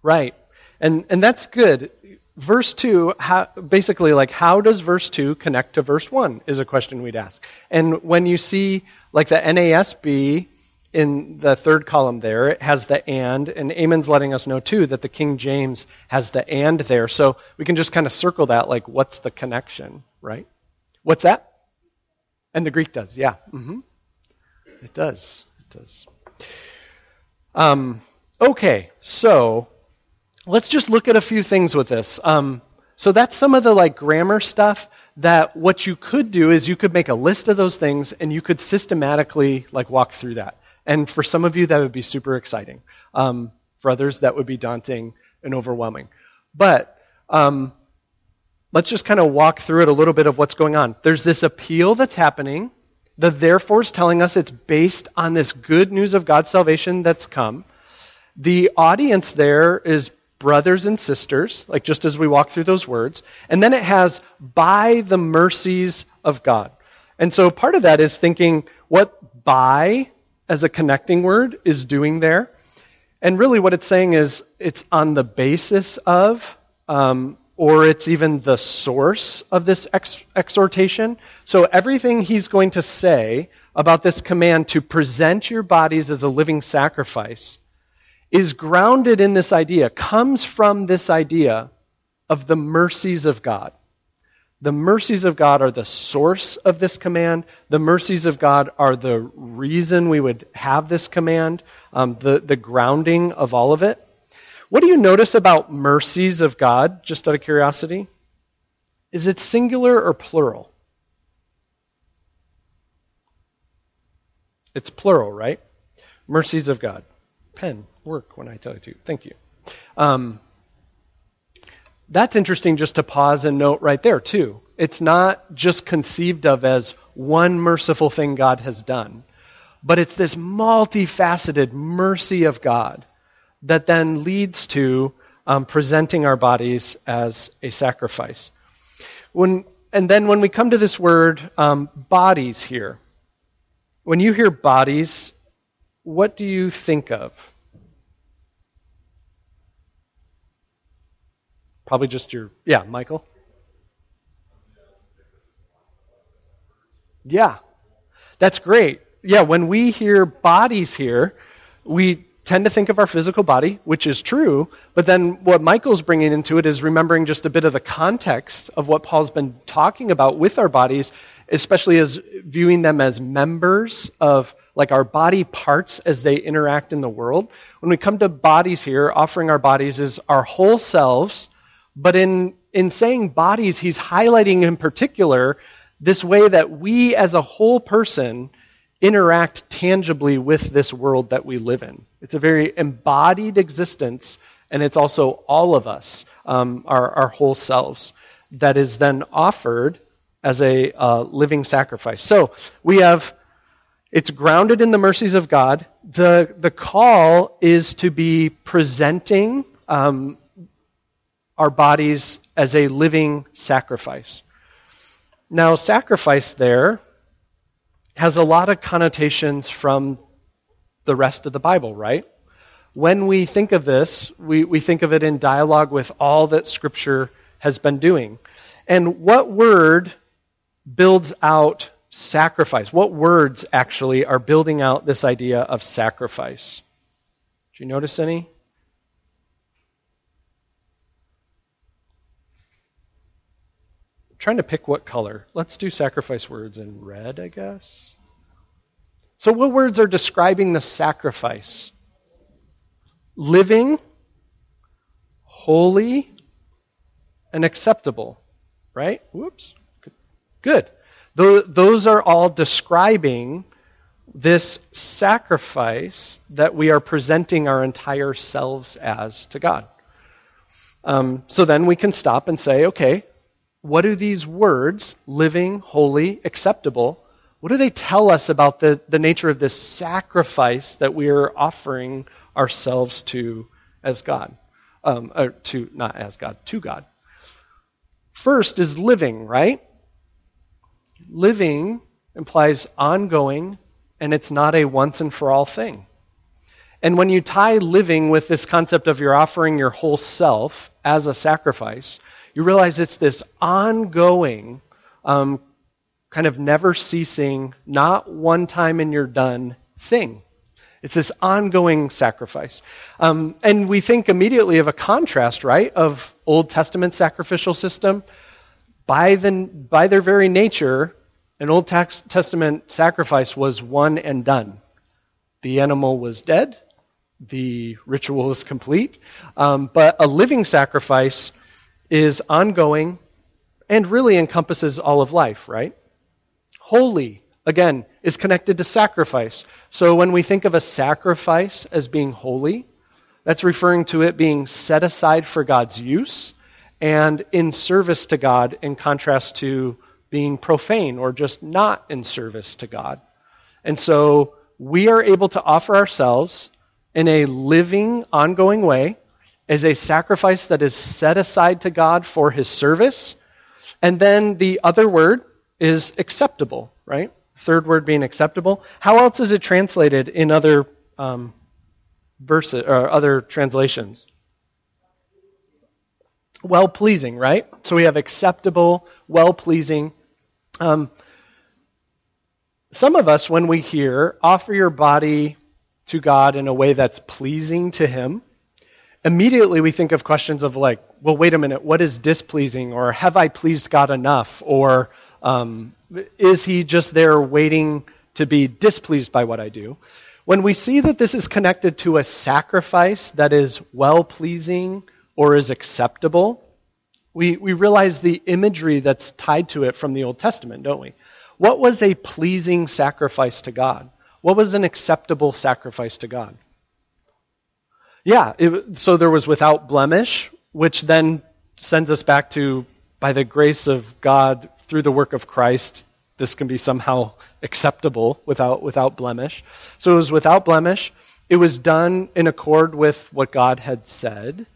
Right. And and that's good. Verse 2, how, basically, like, how does verse 2 connect to verse 1 is a question we'd ask. And when you see, like, the NASB in the third column there, it has the and, and Eamon's letting us know, too, that the King James has the and there. So we can just kind of circle that, like, what's the connection, right? What's that? And the Greek does, yeah. Mm-hmm. It does. Does. Um, okay, so let's just look at a few things with this. Um, so that's some of the like grammar stuff that what you could do is you could make a list of those things and you could systematically like walk through that. And for some of you that would be super exciting. Um, for others that would be daunting and overwhelming. But um, let's just kind of walk through it a little bit of what's going on. There's this appeal that's happening. The therefore is telling us it's based on this good news of God's salvation that's come. The audience there is brothers and sisters, like just as we walk through those words. And then it has by the mercies of God. And so part of that is thinking what by as a connecting word is doing there. And really what it's saying is it's on the basis of, um, or it's even the source of this ex- exhortation. So everything he's going to say about this command to present your bodies as a living sacrifice is grounded in this idea, comes from this idea of the mercies of God. The mercies of God are the source of this command. The mercies of God are the reason we would have this command, um, the, the grounding of all of it. What do you notice about mercies of God, just out of curiosity? Is it singular or plural? It's plural, right? Mercies of God. Pen work when I tell you to. Thank you. Um, that's interesting just to pause and note right there, too. It's not just conceived of as one merciful thing God has done, but it's this multifaceted mercy of God that then leads to um, presenting our bodies as a sacrifice. When, and then when we come to this word, um, bodies here, when you hear bodies, what do you think of? Probably just your, yeah, Michael? Yeah, that's great. Yeah, when we hear bodies here, we tend to think of our physical body, which is true, but then what Michael's bringing into it is remembering just a bit of the context of what Paul's been talking about with our bodies, especially as viewing them as members of like our body parts as they interact in the world. When we come to bodies here, offering our bodies is our whole selves but in, in saying bodies, he's highlighting in particular this way that we as a whole person interact tangibly with this world that we live in. It's a very embodied existence, and it's also all of us, um, our, our whole selves, that is then offered as a uh, living sacrifice. So we have, it's grounded in the mercies of God. The, the call is to be presenting um, our bodies as a living sacrifice. Now, sacrifice there has a lot of connotations from the rest of the Bible, right? When we think of this, we, we think of it in dialogue with all that Scripture has been doing. And what word builds out sacrifice? What words actually are building out this idea of sacrifice? Do you notice any? Trying to pick what color. Let's do sacrifice words in red, I guess. So, what words are describing the sacrifice? Living, holy, and acceptable, right? Whoops. Good. Those are all describing this sacrifice that we are presenting our entire selves as to God. Um, so then we can stop and say, okay, what do these words, living, holy, acceptable, what do they tell us about the, the nature of this sacrifice that we are offering ourselves to as God? um, or to not as God, to God. First is living, right? Living implies ongoing, and it's not a once and for all thing. And when you tie living with this concept of you're offering your whole self as a sacrifice, you realize it's this ongoing, um, kind of never ceasing, not one time and you're done thing. It's this ongoing sacrifice. Um, and we think immediately of a contrast, right, of Old Testament sacrificial system. By, the, by their very nature, an Old Testament sacrifice was one and done. The animal was dead, the ritual was complete. Um, but a living sacrifice is ongoing and really encompasses all of life, right? Holy, again, is connected to sacrifice. So when we think of a sacrifice as being holy, that's referring to it being set aside for God's use and in service to God, in contrast to being profane or just not in service to God. And so we are able to offer ourselves in a living, ongoing way as a sacrifice that is set aside to God for his service. And then the other word is acceptable, right? Third word being acceptable. How else is it translated in other um, verses or other translations? Well pleasing, right? So we have acceptable, well pleasing. Um, some of us, when we hear, offer your body to God in a way that's pleasing to Him, immediately we think of questions of like, well, wait a minute, what is displeasing? Or have I pleased God enough? Or um, is He just there waiting to be displeased by what I do? When we see that this is connected to a sacrifice that is well pleasing or is acceptable, we, we realize the imagery that's tied to it from the Old Testament, don't we? What was a pleasing sacrifice to God? What was an acceptable sacrifice to God? Yeah, it, so there was without blemish, which then sends us back to by the grace of God through the work of Christ, this can be somehow acceptable without without blemish. So it was without blemish. It was done in accord with what God had said.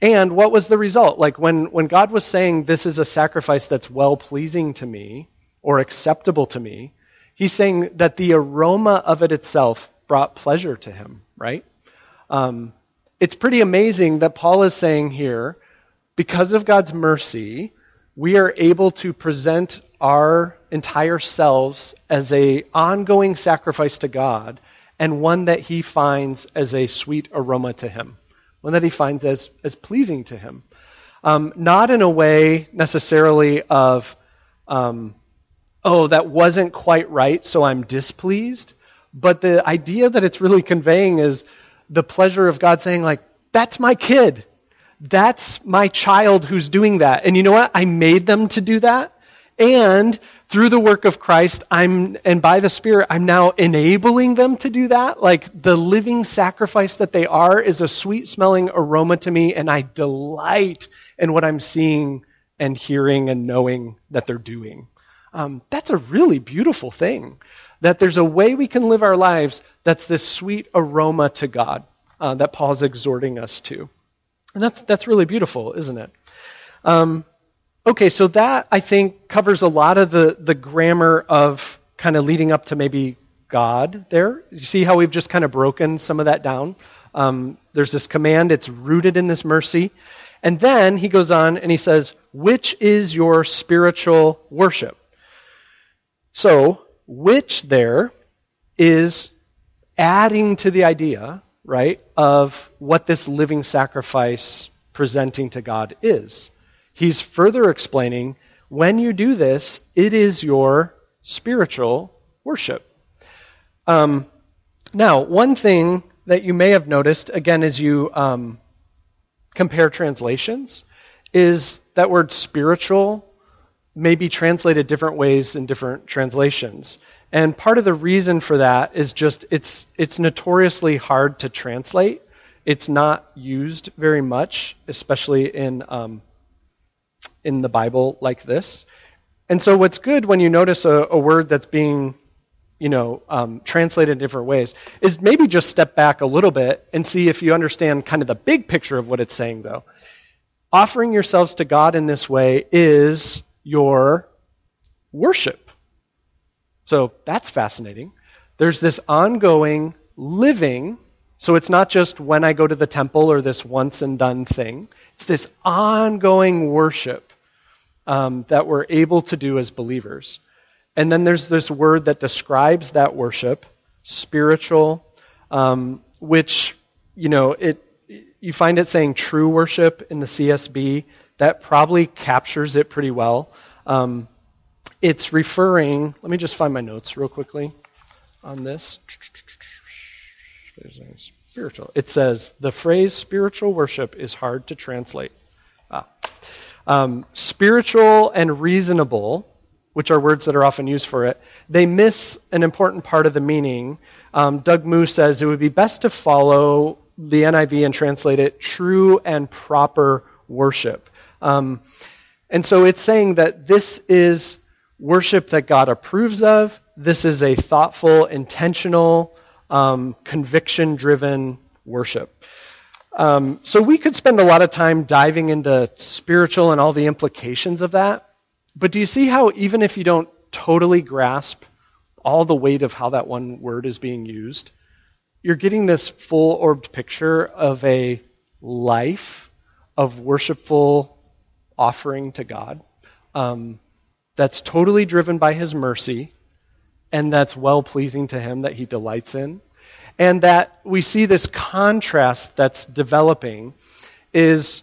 And what was the result? Like when, when God was saying, This is a sacrifice that's well pleasing to me or acceptable to me, He's saying that the aroma of it itself brought pleasure to him, right? Um, it's pretty amazing that Paul is saying here, because of God's mercy, we are able to present our entire selves as a ongoing sacrifice to God and one that he finds as a sweet aroma to him, one that he finds as, as pleasing to him. Um, not in a way necessarily of um, oh, that wasn't quite right, so I'm displeased. But the idea that it's really conveying is the pleasure of God saying, like, that's my kid. That's my child who's doing that. And you know what? I made them to do that. And through the work of Christ, I'm and by the Spirit, I'm now enabling them to do that. Like the living sacrifice that they are is a sweet smelling aroma to me, and I delight in what I'm seeing and hearing and knowing that they're doing um, that's a really beautiful thing. That there's a way we can live our lives that's this sweet aroma to God uh, that Paul's exhorting us to. And that's, that's really beautiful, isn't it? Um, okay, so that, I think, covers a lot of the, the grammar of kind of leading up to maybe God there. You see how we've just kind of broken some of that down? Um, there's this command, it's rooted in this mercy. And then he goes on and he says, Which is your spiritual worship? So, which there is adding to the idea, right, of what this living sacrifice presenting to God is. He's further explaining when you do this, it is your spiritual worship. Um, now, one thing that you may have noticed, again, as you um, compare translations, is that word spiritual may be translated different ways in different translations. And part of the reason for that is just it's it's notoriously hard to translate. It's not used very much, especially in um, in the Bible like this. And so, what's good when you notice a, a word that's being you know, um, translated in different ways, is maybe just step back a little bit and see if you understand kind of the big picture of what it's saying, though. Offering yourselves to God in this way is your worship. So that's fascinating. There's this ongoing living, so it's not just when I go to the temple or this once and done thing, it's this ongoing worship um, that we're able to do as believers. And then there's this word that describes that worship, spiritual, um, which, you know, it you find it saying true worship in the CSB. That probably captures it pretty well. Um, it's referring, let me just find my notes real quickly on this. Spiritual. It says the phrase spiritual worship is hard to translate. Ah. Um, spiritual and reasonable which are words that are often used for it, they miss an important part of the meaning. Um, Doug Moo says it would be best to follow the NIV and translate it true and proper worship. Um, and so it's saying that this is worship that God approves of. This is a thoughtful, intentional, um, conviction driven worship. Um, so we could spend a lot of time diving into spiritual and all the implications of that. But do you see how, even if you don't totally grasp all the weight of how that one word is being used, you're getting this full orbed picture of a life of worshipful offering to God um, that's totally driven by His mercy and that's well pleasing to Him that He delights in. And that we see this contrast that's developing is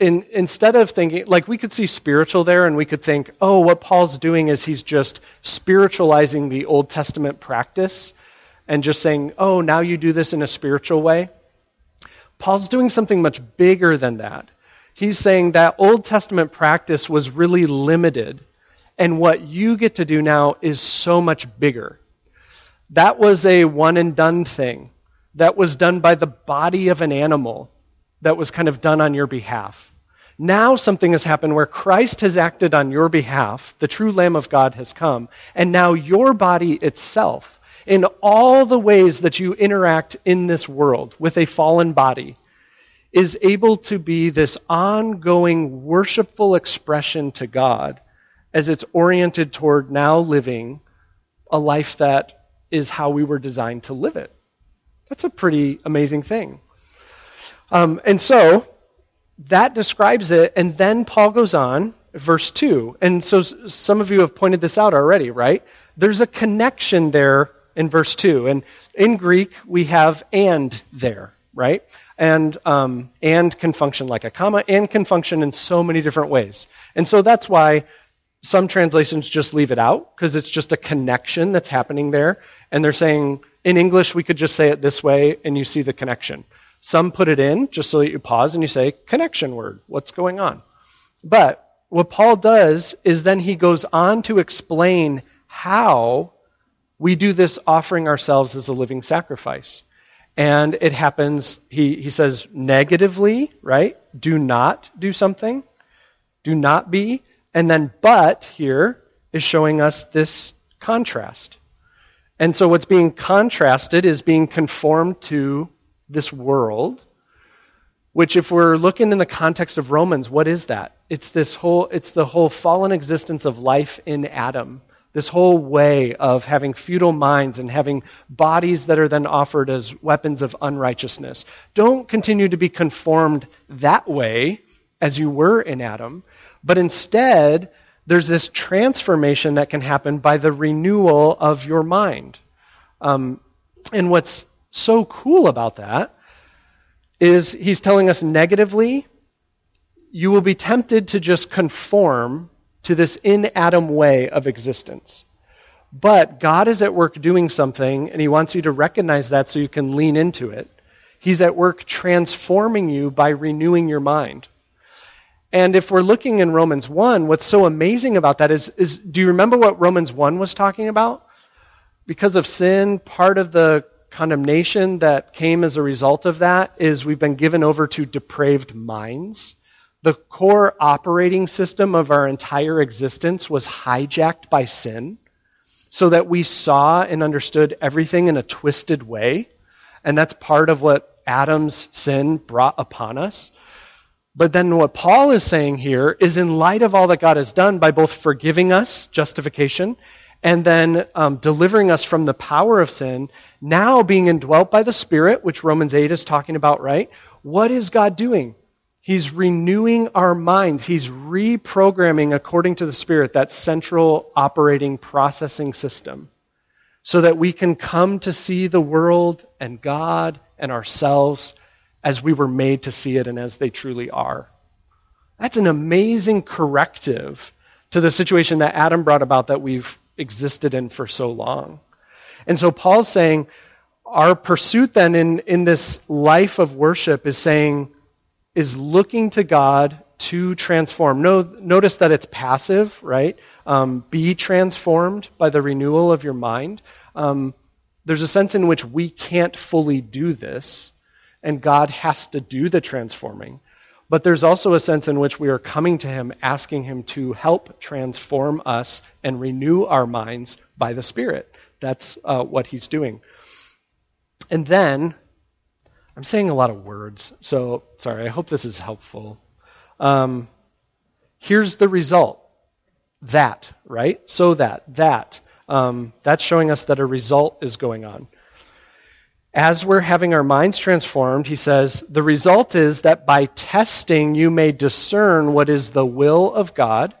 in, instead of thinking, like we could see spiritual there and we could think, oh, what Paul's doing is he's just spiritualizing the Old Testament practice and just saying, oh, now you do this in a spiritual way. Paul's doing something much bigger than that. He's saying that Old Testament practice was really limited, and what you get to do now is so much bigger. That was a one and done thing. That was done by the body of an animal that was kind of done on your behalf. Now something has happened where Christ has acted on your behalf. The true Lamb of God has come. And now your body itself, in all the ways that you interact in this world with a fallen body, is able to be this ongoing worshipful expression to God as it's oriented toward now living a life that is how we were designed to live it. That's a pretty amazing thing. Um, and so that describes it. And then Paul goes on, verse 2. And so some of you have pointed this out already, right? There's a connection there in verse 2. And in Greek, we have and there, right? And um, and can function like a comma, and can function in so many different ways. And so that's why some translations just leave it out, because it's just a connection that's happening there. And they're saying, in English, we could just say it this way, and you see the connection. Some put it in just so that you pause and you say, connection word, what's going on? But what Paul does is then he goes on to explain how we do this offering ourselves as a living sacrifice. And it happens, he, he says negatively, right? Do not do something. Do not be. And then but here is showing us this contrast. And so what's being contrasted is being conformed to this world, which if we're looking in the context of Romans, what is that? It's this whole it's the whole fallen existence of life in Adam. This whole way of having futile minds and having bodies that are then offered as weapons of unrighteousness. Don't continue to be conformed that way as you were in Adam, but instead, there's this transformation that can happen by the renewal of your mind. Um, and what's so cool about that is he's telling us negatively, you will be tempted to just conform to this in Adam way of existence. But God is at work doing something, and He wants you to recognize that so you can lean into it. He's at work transforming you by renewing your mind. And if we're looking in Romans 1, what's so amazing about that is, is do you remember what Romans 1 was talking about? Because of sin, part of the condemnation that came as a result of that is we've been given over to depraved minds. The core operating system of our entire existence was hijacked by sin. so that we saw and understood everything in a twisted way. And that's part of what Adam's sin brought upon us. But then what Paul is saying here is in light of all that God has done by both forgiving us, justification, and then um, delivering us from the power of sin, now being indwelt by the Spirit, which Romans 8 is talking about, right? What is God doing? He's renewing our minds. He's reprogramming according to the Spirit that central operating processing system so that we can come to see the world and God and ourselves as we were made to see it and as they truly are. That's an amazing corrective to the situation that Adam brought about that we've existed in for so long. And so Paul's saying, our pursuit then in, in this life of worship is saying, is looking to God to transform. No, notice that it's passive, right? Um, be transformed by the renewal of your mind. Um, there's a sense in which we can't fully do this and God has to do the transforming. But there's also a sense in which we are coming to Him, asking Him to help transform us and renew our minds by the Spirit. That's uh, what He's doing. And then, I'm saying a lot of words, so sorry, I hope this is helpful. Um, here's the result that, right? So that, that. Um, that's showing us that a result is going on as we're having our minds transformed, he says, the result is that by testing you may discern what is the will of God.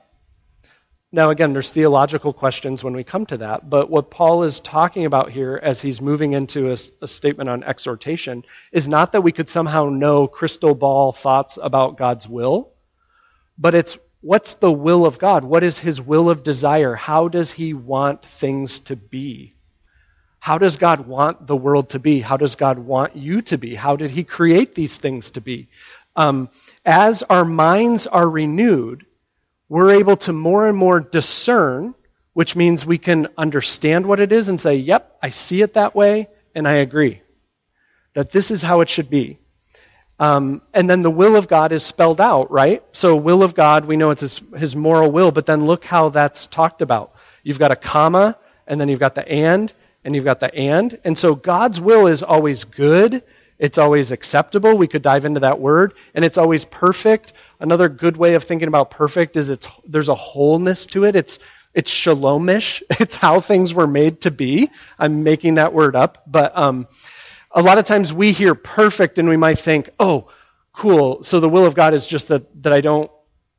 Now, again, there's theological questions when we come to that, but what Paul is talking about here as he's moving into a, a statement on exhortation is not that we could somehow know crystal ball thoughts about God's will, but it's what's the will of God? What is his will of desire? How does he want things to be? How does God want the world to be? How does God want you to be? How did He create these things to be? Um, as our minds are renewed, we're able to more and more discern, which means we can understand what it is and say, yep, I see it that way, and I agree. That this is how it should be. Um, and then the will of God is spelled out, right? So, will of God, we know it's his, his moral will, but then look how that's talked about. You've got a comma, and then you've got the and, and you've got the and. And so God's will is always good. It's always acceptable. We could dive into that word. And it's always perfect. Another good way of thinking about perfect is it's there's a wholeness to it. It's it's shalomish. It's how things were made to be. I'm making that word up, but um, a lot of times we hear perfect and we might think, oh, cool. So the will of God is just that that I don't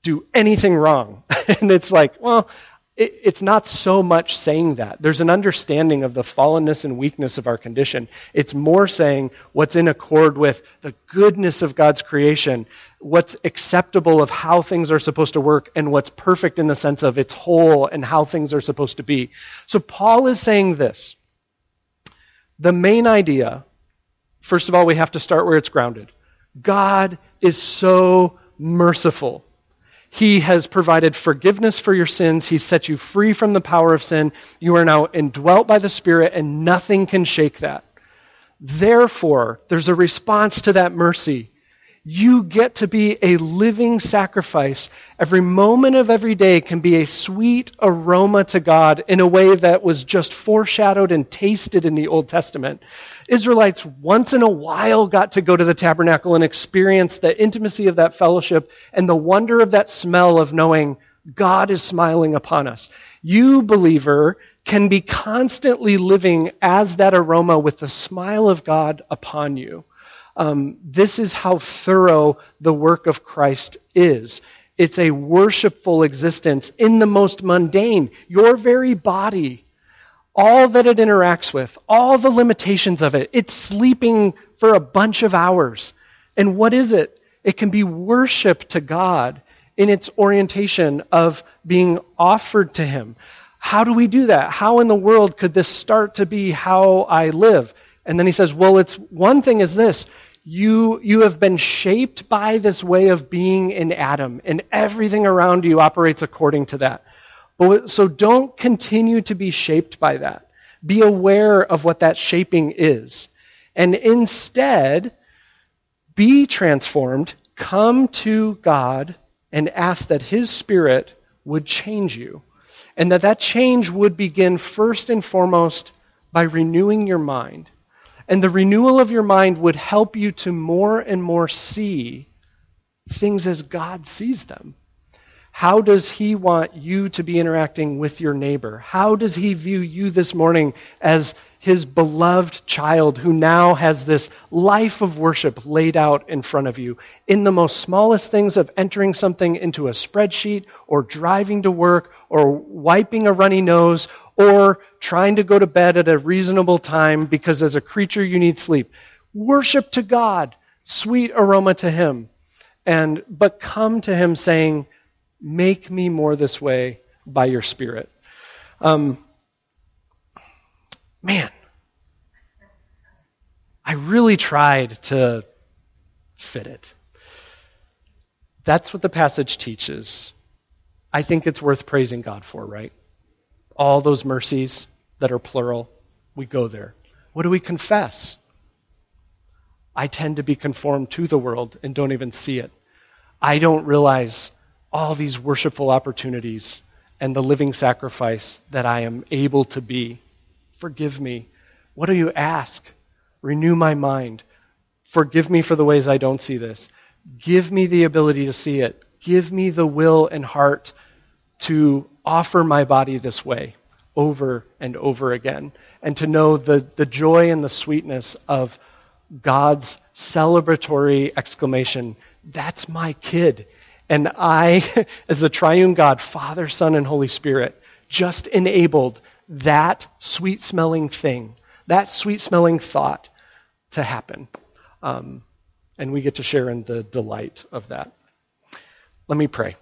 do anything wrong. and it's like, well, it, it's not so much saying that. There's an understanding of the fallenness and weakness of our condition. It's more saying what's in accord with the goodness of God's creation, what's acceptable of how things are supposed to work, and what's perfect in the sense of its whole and how things are supposed to be. So Paul is saying this. The main idea, first of all, we have to start where it's grounded. God is so merciful. He has provided forgiveness for your sins. He set you free from the power of sin. You are now indwelt by the Spirit, and nothing can shake that. Therefore, there's a response to that mercy. You get to be a living sacrifice. Every moment of every day can be a sweet aroma to God in a way that was just foreshadowed and tasted in the Old Testament. Israelites once in a while got to go to the tabernacle and experience the intimacy of that fellowship and the wonder of that smell of knowing God is smiling upon us. You, believer, can be constantly living as that aroma with the smile of God upon you. Um, this is how thorough the work of Christ is. It's a worshipful existence in the most mundane. Your very body, all that it interacts with, all the limitations of it, it's sleeping for a bunch of hours. And what is it? It can be worship to God in its orientation of being offered to Him. How do we do that? How in the world could this start to be how I live? And then he says, well, it's one thing is this you, you have been shaped by this way of being in Adam, and everything around you operates according to that. But, so don't continue to be shaped by that. Be aware of what that shaping is. And instead, be transformed, come to God, and ask that His Spirit would change you. And that that change would begin first and foremost by renewing your mind. And the renewal of your mind would help you to more and more see things as God sees them. How does He want you to be interacting with your neighbor? How does He view you this morning as His beloved child who now has this life of worship laid out in front of you? In the most smallest things of entering something into a spreadsheet, or driving to work, or wiping a runny nose, or trying to go to bed at a reasonable time because as a creature you need sleep. Worship to God, sweet aroma to Him and but come to him saying, "Make me more this way by your Spirit." Um, man, I really tried to fit it. That's what the passage teaches. I think it's worth praising God for, right? All those mercies that are plural, we go there. What do we confess? I tend to be conformed to the world and don't even see it. I don't realize all these worshipful opportunities and the living sacrifice that I am able to be. Forgive me. What do you ask? Renew my mind. Forgive me for the ways I don't see this. Give me the ability to see it. Give me the will and heart to offer my body this way over and over again and to know the, the joy and the sweetness of God's celebratory exclamation, That's my kid. And I, as a triune God, Father, Son, and Holy Spirit, just enabled that sweet smelling thing, that sweet smelling thought to happen. Um, and we get to share in the delight of that. Let me pray.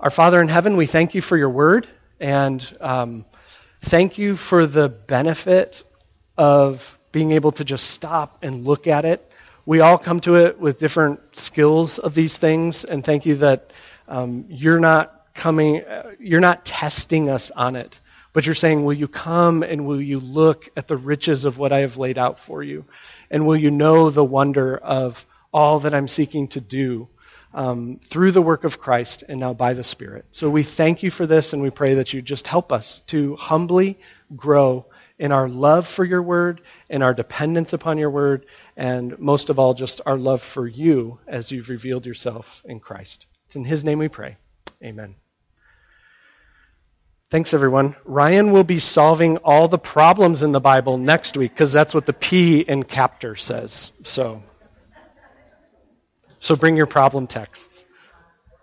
Our Father in heaven, we thank you for your word and um, thank you for the benefit of being able to just stop and look at it. We all come to it with different skills of these things, and thank you that um, you're not coming, uh, you're not testing us on it, but you're saying, Will you come and will you look at the riches of what I have laid out for you? And will you know the wonder of all that I'm seeking to do um, through the work of Christ and now by the Spirit? So we thank you for this, and we pray that you just help us to humbly grow in our love for your word, in our dependence upon your word, and most of all, just our love for you as you've revealed yourself in Christ. It's in his name we pray. Amen. Thanks, everyone. Ryan will be solving all the problems in the Bible next week because that's what the P in captor says. So, so bring your problem texts.